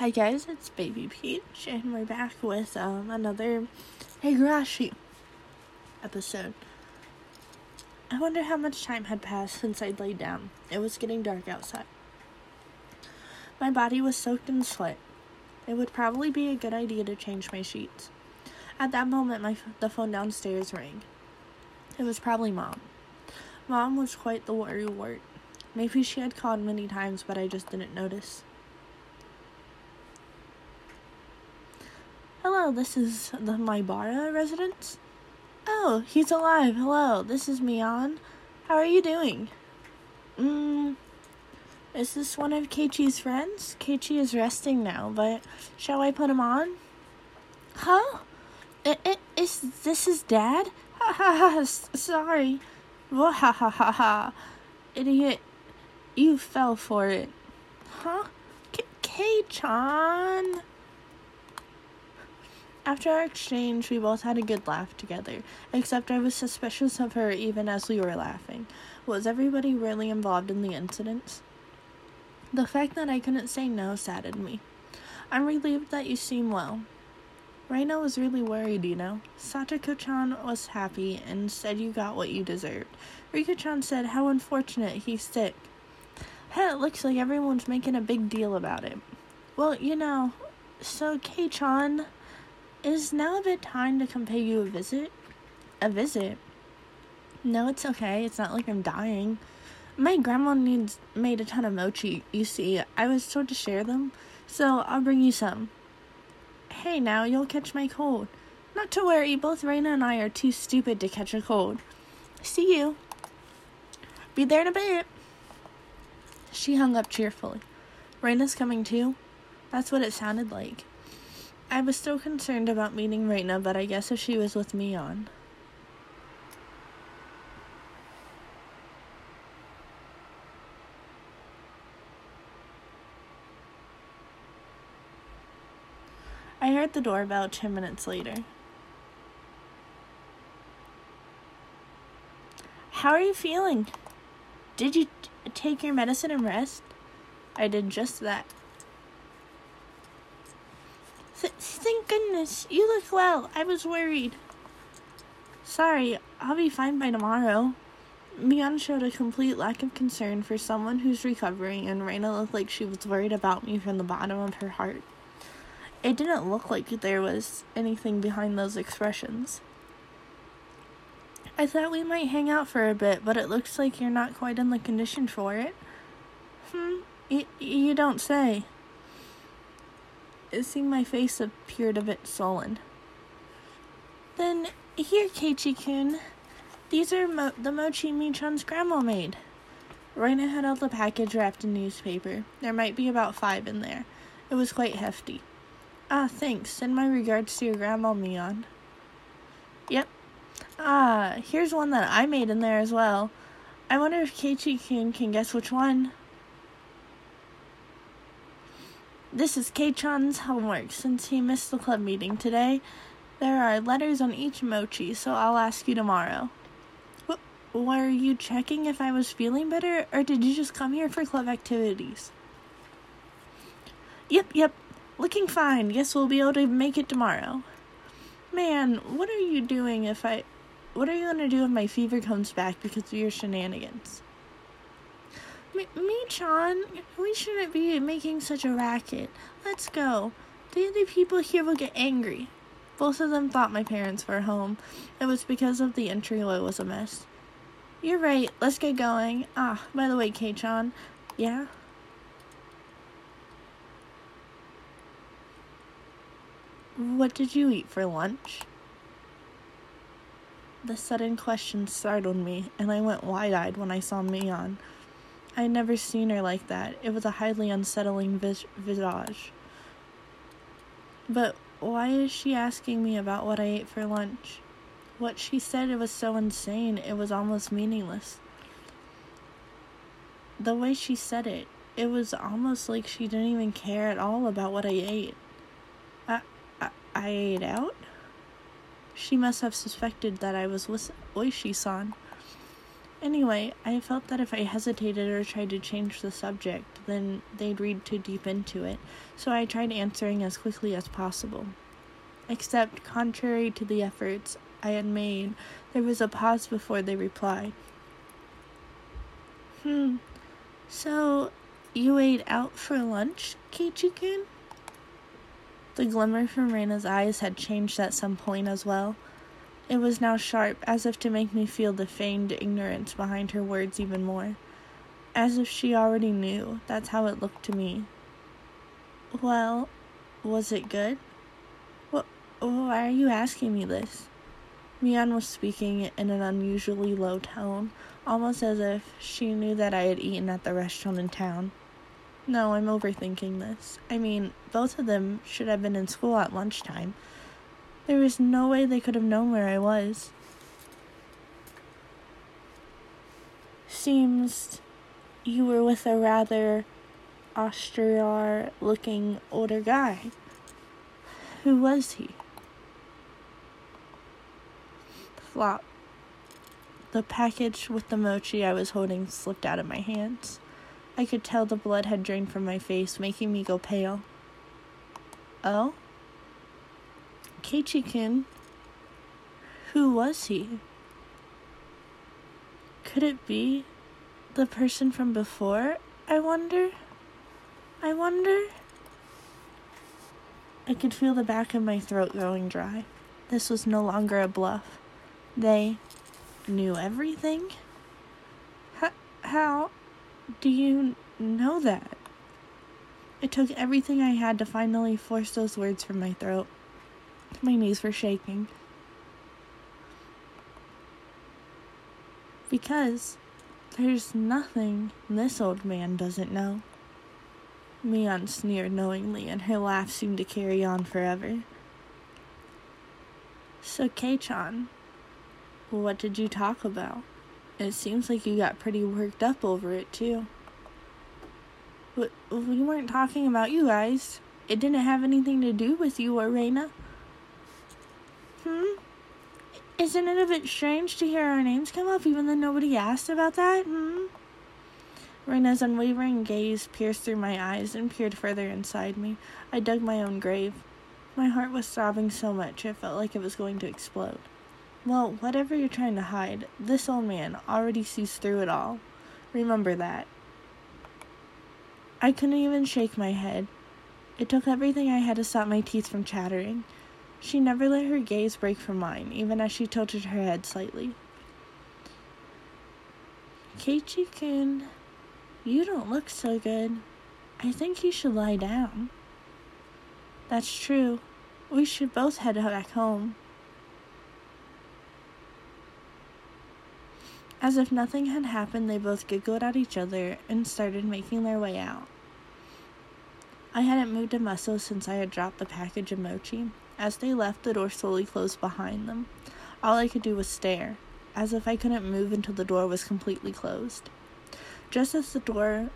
Hi guys, it's Baby Peach, and we're back with um, another Higurashi episode. I wonder how much time had passed since I'd laid down. It was getting dark outside. My body was soaked in sweat. It would probably be a good idea to change my sheets. At that moment, my the phone downstairs rang. It was probably mom. Mom was quite the worrywart. Maybe she had called many times, but I just didn't notice. Hello, this is the Maebara residence. Oh, he's alive. Hello, this is Mion. How are you doing? Mm, is this one of Keiichi's friends? Keiichi is resting now, but shall I put him on? Huh? It, it, is this his dad? Ha ha ha, sorry. Wah ha ha ha ha. Idiot, you fell for it. Huh? K- Kei-chan? After our exchange, we both had a good laugh together, except I was suspicious of her even as we were laughing. Was everybody really involved in the incidents? The fact that I couldn't say no saddened me. I'm relieved that you seem well. Reina was really worried, you know. Satoko chan was happy and said you got what you deserved. Rika chan said how unfortunate he's sick. Hey, it looks like everyone's making a big deal about it. Well, you know, so Kei chan. Is now a bit time to come pay you a visit? A visit? No, it's okay. It's not like I'm dying. My grandma needs made a ton of mochi. You see, I was told to share them, so I'll bring you some. Hey, now you'll catch my cold. Not to worry, both Reina and I are too stupid to catch a cold. See you. Be there in a bit. She hung up cheerfully. Reina's coming too? That's what it sounded like. I was still concerned about meeting Reina, but I guess if she was with me on. I heard the doorbell ten minutes later. How are you feeling? Did you t- take your medicine and rest? I did just that. Thank goodness. You look well. I was worried. Sorry, I'll be fine by tomorrow. Mion showed a complete lack of concern for someone who's recovering, and Reina looked like she was worried about me from the bottom of her heart. It didn't look like there was anything behind those expressions. I thought we might hang out for a bit, but it looks like you're not quite in the condition for it. Hmm, y- you don't say. Seeing my face appeared a bit sullen. Then, here, Keiichi-kun. These are mo- the mochi Michan's grandma made. Reina had out the package wrapped in newspaper. There might be about five in there. It was quite hefty. Ah, thanks. Send my regards to your grandma, Mion. Yep. Ah, here's one that I made in there as well. I wonder if Keiichi-kun can guess which one. This is Kei-chan's homework. Since he missed the club meeting today, there are letters on each mochi, so I'll ask you tomorrow. What, were you checking if I was feeling better, or did you just come here for club activities? Yep, yep. Looking fine. Guess we'll be able to make it tomorrow. Man, what are you doing if I. What are you gonna do if my fever comes back because of your shenanigans? Me, me, Chan, we shouldn't be making such a racket. Let's go. The other people here will get angry. Both of them thought my parents were home. It was because of the entryway was a mess. You're right. Let's get going. Ah, by the way, Kei-chan. Yeah? What did you eat for lunch? The sudden question startled me, and I went wide eyed when I saw Mion. I had never seen her like that. It was a highly unsettling vis- visage. But why is she asking me about what I ate for lunch? What she said it was so insane, it was almost meaningless. The way she said it, it was almost like she didn't even care at all about what I ate. I, I, I ate out? She must have suspected that I was with Oishi san. Anyway, I felt that if I hesitated or tried to change the subject, then they'd read too deep into it, so I tried answering as quickly as possible. Except, contrary to the efforts I had made, there was a pause before they replied. Hmm, so you ate out for lunch, Keiichi-kun? The glimmer from Reina's eyes had changed at some point as well. It was now sharp, as if to make me feel the feigned ignorance behind her words even more. As if she already knew. That's how it looked to me. Well, was it good? What, why are you asking me this? Mi-an was speaking in an unusually low tone, almost as if she knew that I had eaten at the restaurant in town. No, I'm overthinking this. I mean, both of them should have been in school at lunchtime. There was no way they could have known where I was. Seems you were with a rather austere looking older guy. Who was he? Flop. The package with the mochi I was holding slipped out of my hands. I could tell the blood had drained from my face, making me go pale. Oh? Keiichi-kun. Who was he? Could it be the person from before? I wonder. I wonder. I could feel the back of my throat going dry. This was no longer a bluff. They knew everything? H- how do you know that? It took everything I had to finally force those words from my throat. My knees were shaking. Because there's nothing this old man doesn't know. Mi-an sneered knowingly, and her laugh seemed to carry on forever. So, Kei-chan, what did you talk about? It seems like you got pretty worked up over it, too. We weren't talking about you guys. It didn't have anything to do with you or Reina. Isn't it a bit strange to hear our names come up even though nobody asked about that? Hmm? Reina's unwavering gaze pierced through my eyes and peered further inside me. I dug my own grave. My heart was sobbing so much it felt like it was going to explode. Well, whatever you're trying to hide, this old man already sees through it all. Remember that. I couldn't even shake my head. It took everything I had to stop my teeth from chattering. She never let her gaze break from mine, even as she tilted her head slightly. Keiichi-kun, you don't look so good. I think you should lie down. That's true. We should both head back home. As if nothing had happened, they both giggled at each other and started making their way out. I hadn't moved a muscle since I had dropped the package of mochi. As they left, the door slowly closed behind them. All I could do was stare, as if I couldn't move until the door was completely closed. Just as the door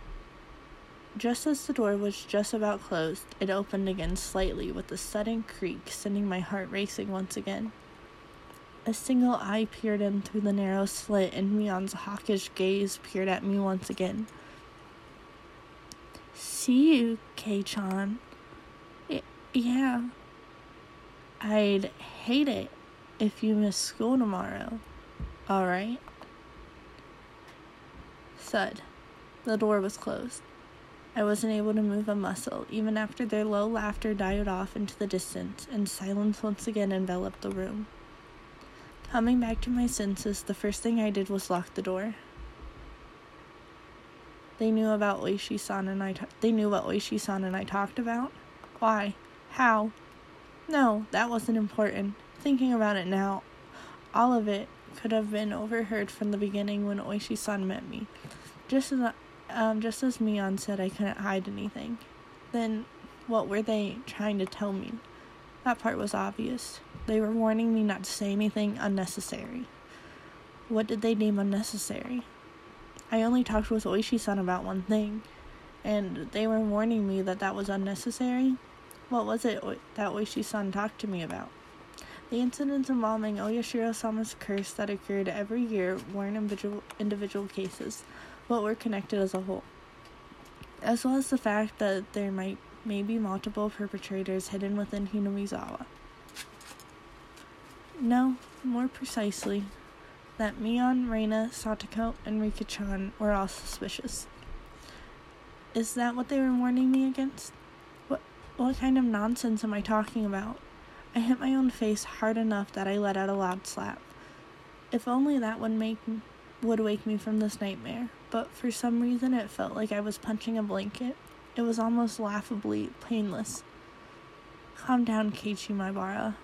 just as the door was just about closed, it opened again slightly with a sudden creak, sending my heart racing once again. A single eye peered in through the narrow slit, and Mi-an's hawkish gaze peered at me once again. See you, Kei-chan. yeah, I'd hate it if you miss school tomorrow. Alright? Thud. The door was closed. I wasn't able to move a muscle, even after their low laughter died off into the distance, and silence once again enveloped the room. Coming back to my senses, the first thing I did was lock the door. They knew about Oishi-san and I. T- they knew what Oishi-san and I talked about. Why? How? No, that wasn't important. Thinking about it now, all of it could have been overheard from the beginning when Oishi-san met me. Just as um, just as Mi-an said I couldn't hide anything. Then what were they trying to tell me? That part was obvious. They were warning me not to say anything unnecessary. What did they deem unnecessary? I only talked with Oishi-san about one thing, and they were warning me that that was unnecessary. What was it that Oishi san talked to me about? The incidents involving Oyashiro Sama's curse that occurred every year weren't individual, individual cases, but were connected as a whole, as well as the fact that there might may be multiple perpetrators hidden within Hinamizawa. No, more precisely, that Mion, Reina, Satoko, and Rika-chan were all suspicious. Is that what they were warning me against? What kind of nonsense am I talking about? I hit my own face hard enough that I let out a loud slap. If only that would make would wake me from this nightmare, but for some reason it felt like I was punching a blanket. It was almost laughably painless. Calm down, Keiichi Maebara.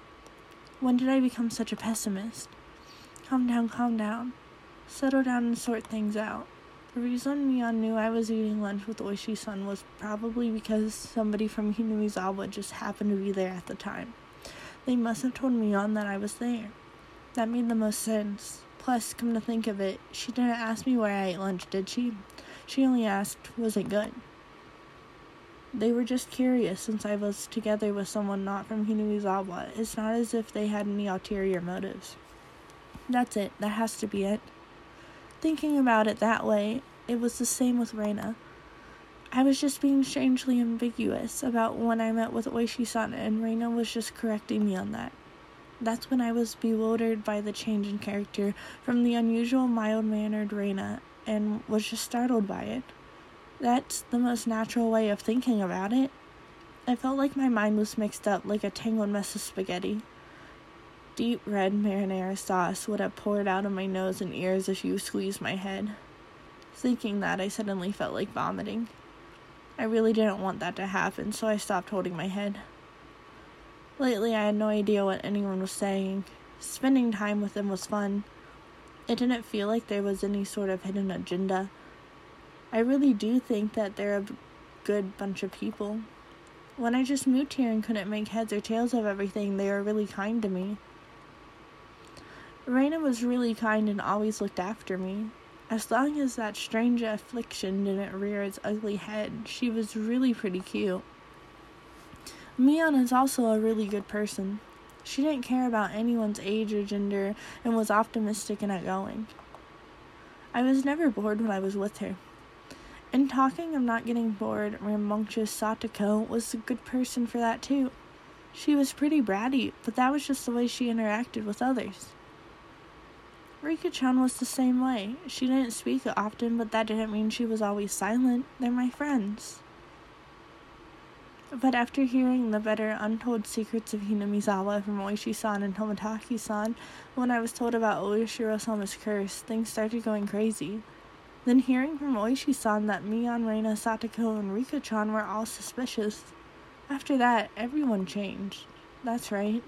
When did I become such a pessimist? Calm down, calm down. Settle down and sort things out. The reason Mion knew I was eating lunch with Oishi san was probably because somebody from Hinamizawa just happened to be there at the time. They must have told Mion that I was there. That made the most sense. Plus, come to think of it, she didn't ask me where I ate lunch, did she? She only asked, was it good? They were just curious since I was together with someone not from Hinamizawa. It's not as if they had any ulterior motives. That's it. That has to be it. Thinking about it that way, it was the same with Reina. I was just being strangely ambiguous about when I met with Oishi san, and Reina was just correcting me on that. That's when I was bewildered by the change in character from the unusual mild mannered Reina and was just startled by it. That's the most natural way of thinking about it. I felt like my mind was mixed up like a tangled mess of spaghetti. Deep red marinara sauce would have poured out of my nose and ears if you squeezed my head. Thinking that, I suddenly felt like vomiting. I really didn't want that to happen, so I stopped holding my head. Lately, I had no idea what anyone was saying. Spending time with them was fun. It didn't feel like there was any sort of hidden agenda. I really do think that they're a good bunch of people. When I just moved here and couldn't make heads or tails of everything, they were really kind to me. Reina was really kind and always looked after me. As long as that strange affliction didn't rear its ugly head, she was really pretty cute. Mion is also a really good person. She didn't care about anyone's age or gender and was optimistic and outgoing. I was never bored when I was with her. In talking of not getting bored, rambunctious Satoko was a good person for that too. She was pretty bratty, but that was just the way she interacted with others. Rika chan was the same way. She didn't speak often, but that didn't mean she was always silent. They're my friends. But after hearing the better untold secrets of Hinamizawa from Oishi-san and Tomitake san, when I was told about Oyashiro-sama's curse, things started going crazy. Then hearing from Oishi-san that Mion, Reina, Satoko, and Rika-chan were all suspicious. After that, everyone changed. That's right.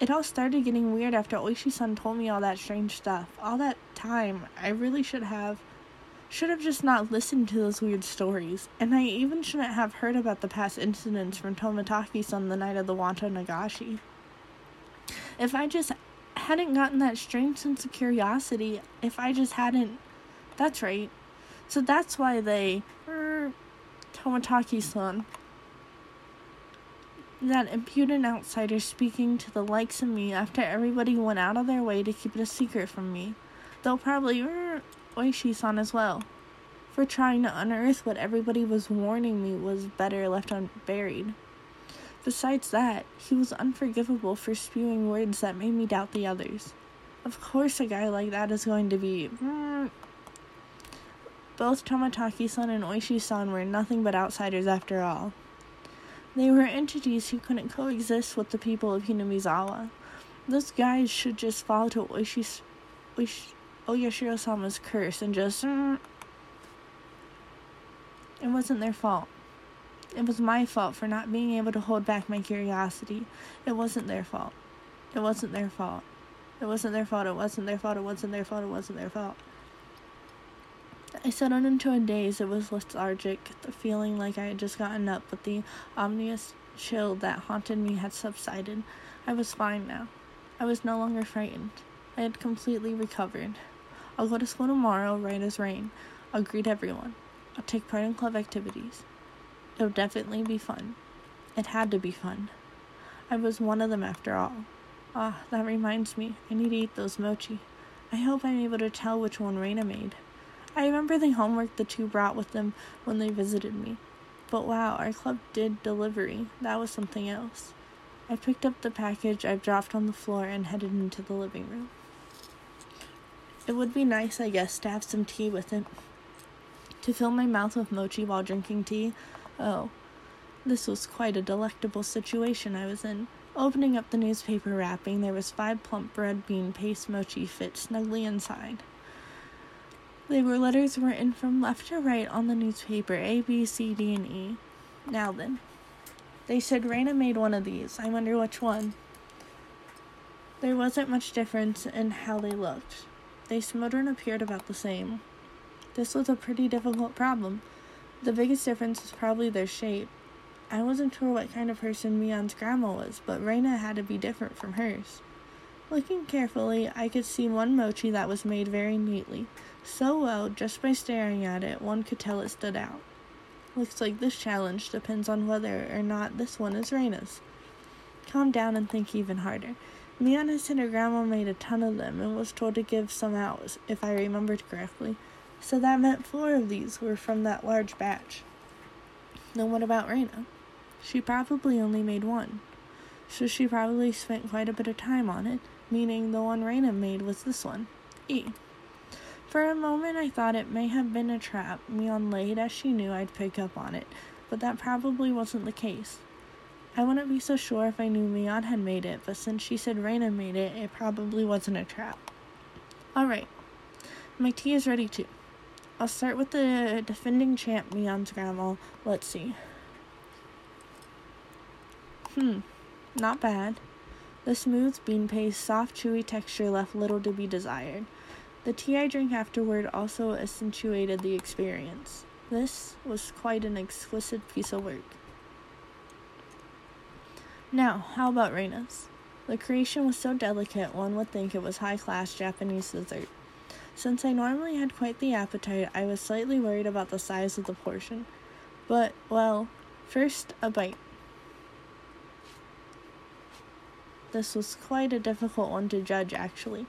It all started getting weird after Oishi-san told me all that strange stuff. All that time, I really should have should have just not listened to those weird stories, and I even shouldn't have heard about the past incidents from Tomitake-san the night of the Watanagashi. If I just hadn't gotten that strange sense of curiosity, if I just hadn't. That's right. So that's why they. Er, Tomitake-san that impudent outsider speaking to the likes of me after everybody went out of their way to keep it a secret from me. They'll probably er, Oishi san as well. For trying to unearth what everybody was warning me was better left unburied. Besides that, he was unforgivable for spewing words that made me doubt the others. Of course, a guy like that is going to be. Mm. Both Tomitake san and Oishi san were nothing but outsiders after all. They were entities who couldn't coexist with the people of Hinamizawa. Those guys should just fall to Oishi's, Oish, Oyashiro-sama's curse and just... Mm, it wasn't their fault. It was my fault for not being able to hold back my curiosity. It wasn't their fault. It wasn't their fault. It wasn't their fault. It wasn't their fault. It wasn't their fault. It wasn't their fault. I settled into a daze. It was lethargic, the feeling like I had just gotten up, but the ominous chill that haunted me had subsided. I was fine now. I was no longer frightened. I had completely recovered. I'll go to school tomorrow, right as rain. I'll greet everyone. I'll take part in club activities. It'll definitely be fun. It had to be fun. I was one of them after all. Ah, that reminds me. I need to eat those mochi. I hope I'm able to tell which one Reina made. I remember the homework the two brought with them when they visited me. But wow, our club did delivery. That was something else. I picked up the package I've dropped on the floor and headed into the living room. It would be nice, I guess, to have some tea with it. To fill my mouth with mochi while drinking tea? Oh, this was quite a delectable situation I was in. Opening up the newspaper wrapping, there was five plump red bean paste mochi fit snugly inside. They were letters written from left to right on the newspaper A, B, C, D, and E. Now then. They said Reina made one of these. I wonder which one. There wasn't much difference in how they looked. They smelled and appeared about the same. This was a pretty difficult problem. The biggest difference was probably their shape. I wasn't sure what kind of person Mion's grandma was, but Reina had to be different from hers. Looking carefully, I could see one mochi that was made very neatly. So well, just by staring at it, one could tell it stood out. Looks like this challenge depends on whether or not this one is Reina's. Calm down and think even harder. Miana said her grandma made a ton of them and was told to give some out, if I remembered correctly. So that meant four of these were from that large batch. Then what about Reina? She probably only made one. So she probably spent quite a bit of time on it, meaning the one Reina made was this one. E. For a moment I thought it may have been a trap, Mion laid as she knew I'd pick up on it, but that probably wasn't the case. I wouldn't be so sure if I knew Mion had made it, but since she said Reina made it, it probably wasn't a trap. Alright, my tea is ready too. I'll start with the defending champ, Mion's grandma. Let's see. Hmm, not bad. The smooth bean paste, soft, chewy texture left little to be desired. The tea I drank afterward also accentuated the experience. This was quite an exquisite piece of work. Now, how about Reina's? The creation was so delicate one would think it was high class Japanese dessert. Since I normally had quite the appetite, I was slightly worried about the size of the portion. But, well, first a bite. This was quite a difficult one to judge, actually.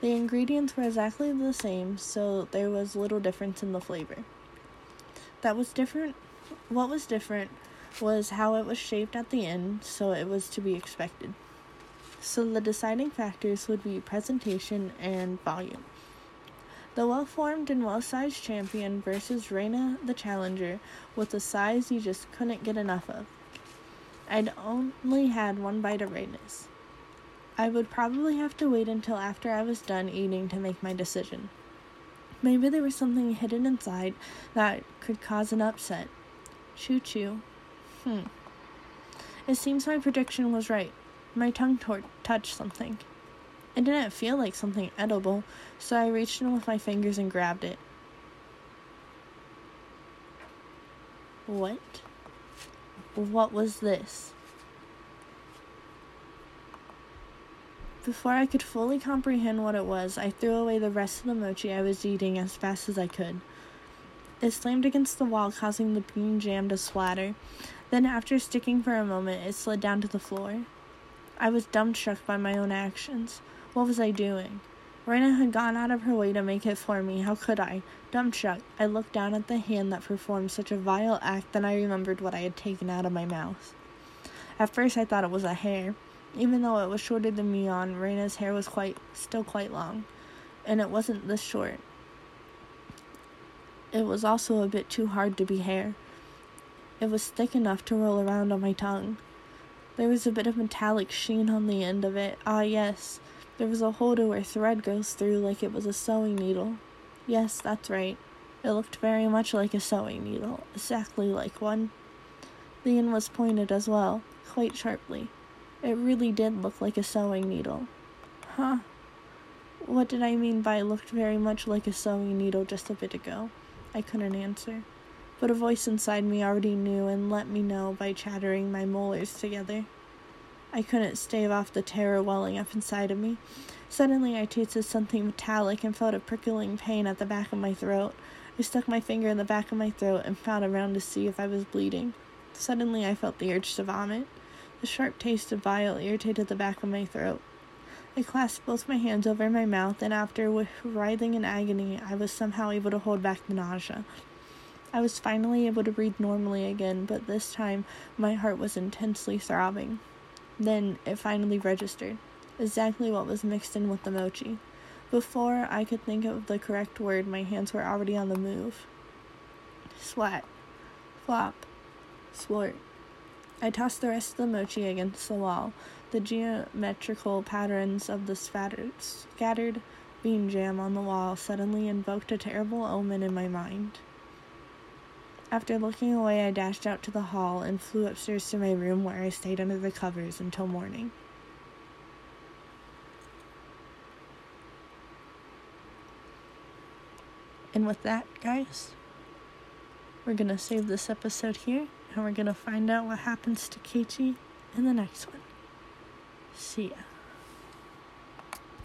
The ingredients were exactly the same, so there was little difference in the flavor. That was different. What was different was how it was shaped at the end, so it was to be expected. So the deciding factors would be presentation and volume. The well formed and well sized champion versus Reina the challenger with a size you just couldn't get enough of. I'd only had one bite of Reina's. I would probably have to wait until after I was done eating to make my decision. Maybe there was something hidden inside that could cause an upset. Choo choo. Hmm. It seems my prediction was right. My tongue tor- touched something. It didn't feel like something edible, so I reached in with my fingers and grabbed it. What? What was this? Before I could fully comprehend what it was, I threw away the rest of the mochi I was eating as fast as I could. It slammed against the wall, causing the bean jam to splatter. Then, after sticking for a moment, it slid down to the floor. I was dumbstruck by my own actions. What was I doing? Reina had gone out of her way to make it for me. How could I? Dumbstruck, I looked down at the hand that performed such a vile act, then I remembered what I had taken out of my mouth. At first, I thought it was a hair. Even though it was shorter than Mion, Reina's hair was quite still quite long, and it wasn't this short. It was also a bit too hard to be hair. It was thick enough to roll around on my tongue. There was a bit of metallic sheen on the end of it. Ah, yes, there was a holder where thread goes through like it was a sewing needle. Yes, that's right. It looked very much like a sewing needle, exactly like one. The end was pointed as well, quite sharply. It really did look like a sewing needle. Huh. What did I mean by looked very much like a sewing needle just a bit ago? I couldn't answer. But a voice inside me already knew and let me know by chattering my molars together. I couldn't stave off the terror welling up inside of me. Suddenly, I tasted something metallic and felt a prickling pain at the back of my throat. I stuck my finger in the back of my throat and felt around to see if I was bleeding. Suddenly, I felt the urge to vomit. The sharp taste of bile irritated the back of my throat. I clasped both my hands over my mouth, and after writhing in agony, I was somehow able to hold back the nausea. I was finally able to breathe normally again, but this time my heart was intensely throbbing. Then it finally registered exactly what was mixed in with the mochi. Before I could think of the correct word, my hands were already on the move. Swat. Flop. Swart. I tossed the rest of the mochi against the wall. The geometrical patterns of the scattered bean jam on the wall suddenly invoked a terrible omen in my mind. After looking away, I dashed out to the hall and flew upstairs to my room where I stayed under the covers until morning. And with that, guys, we're going to save this episode here and we're going to find out what happens to Keiichi in the next one. See ya.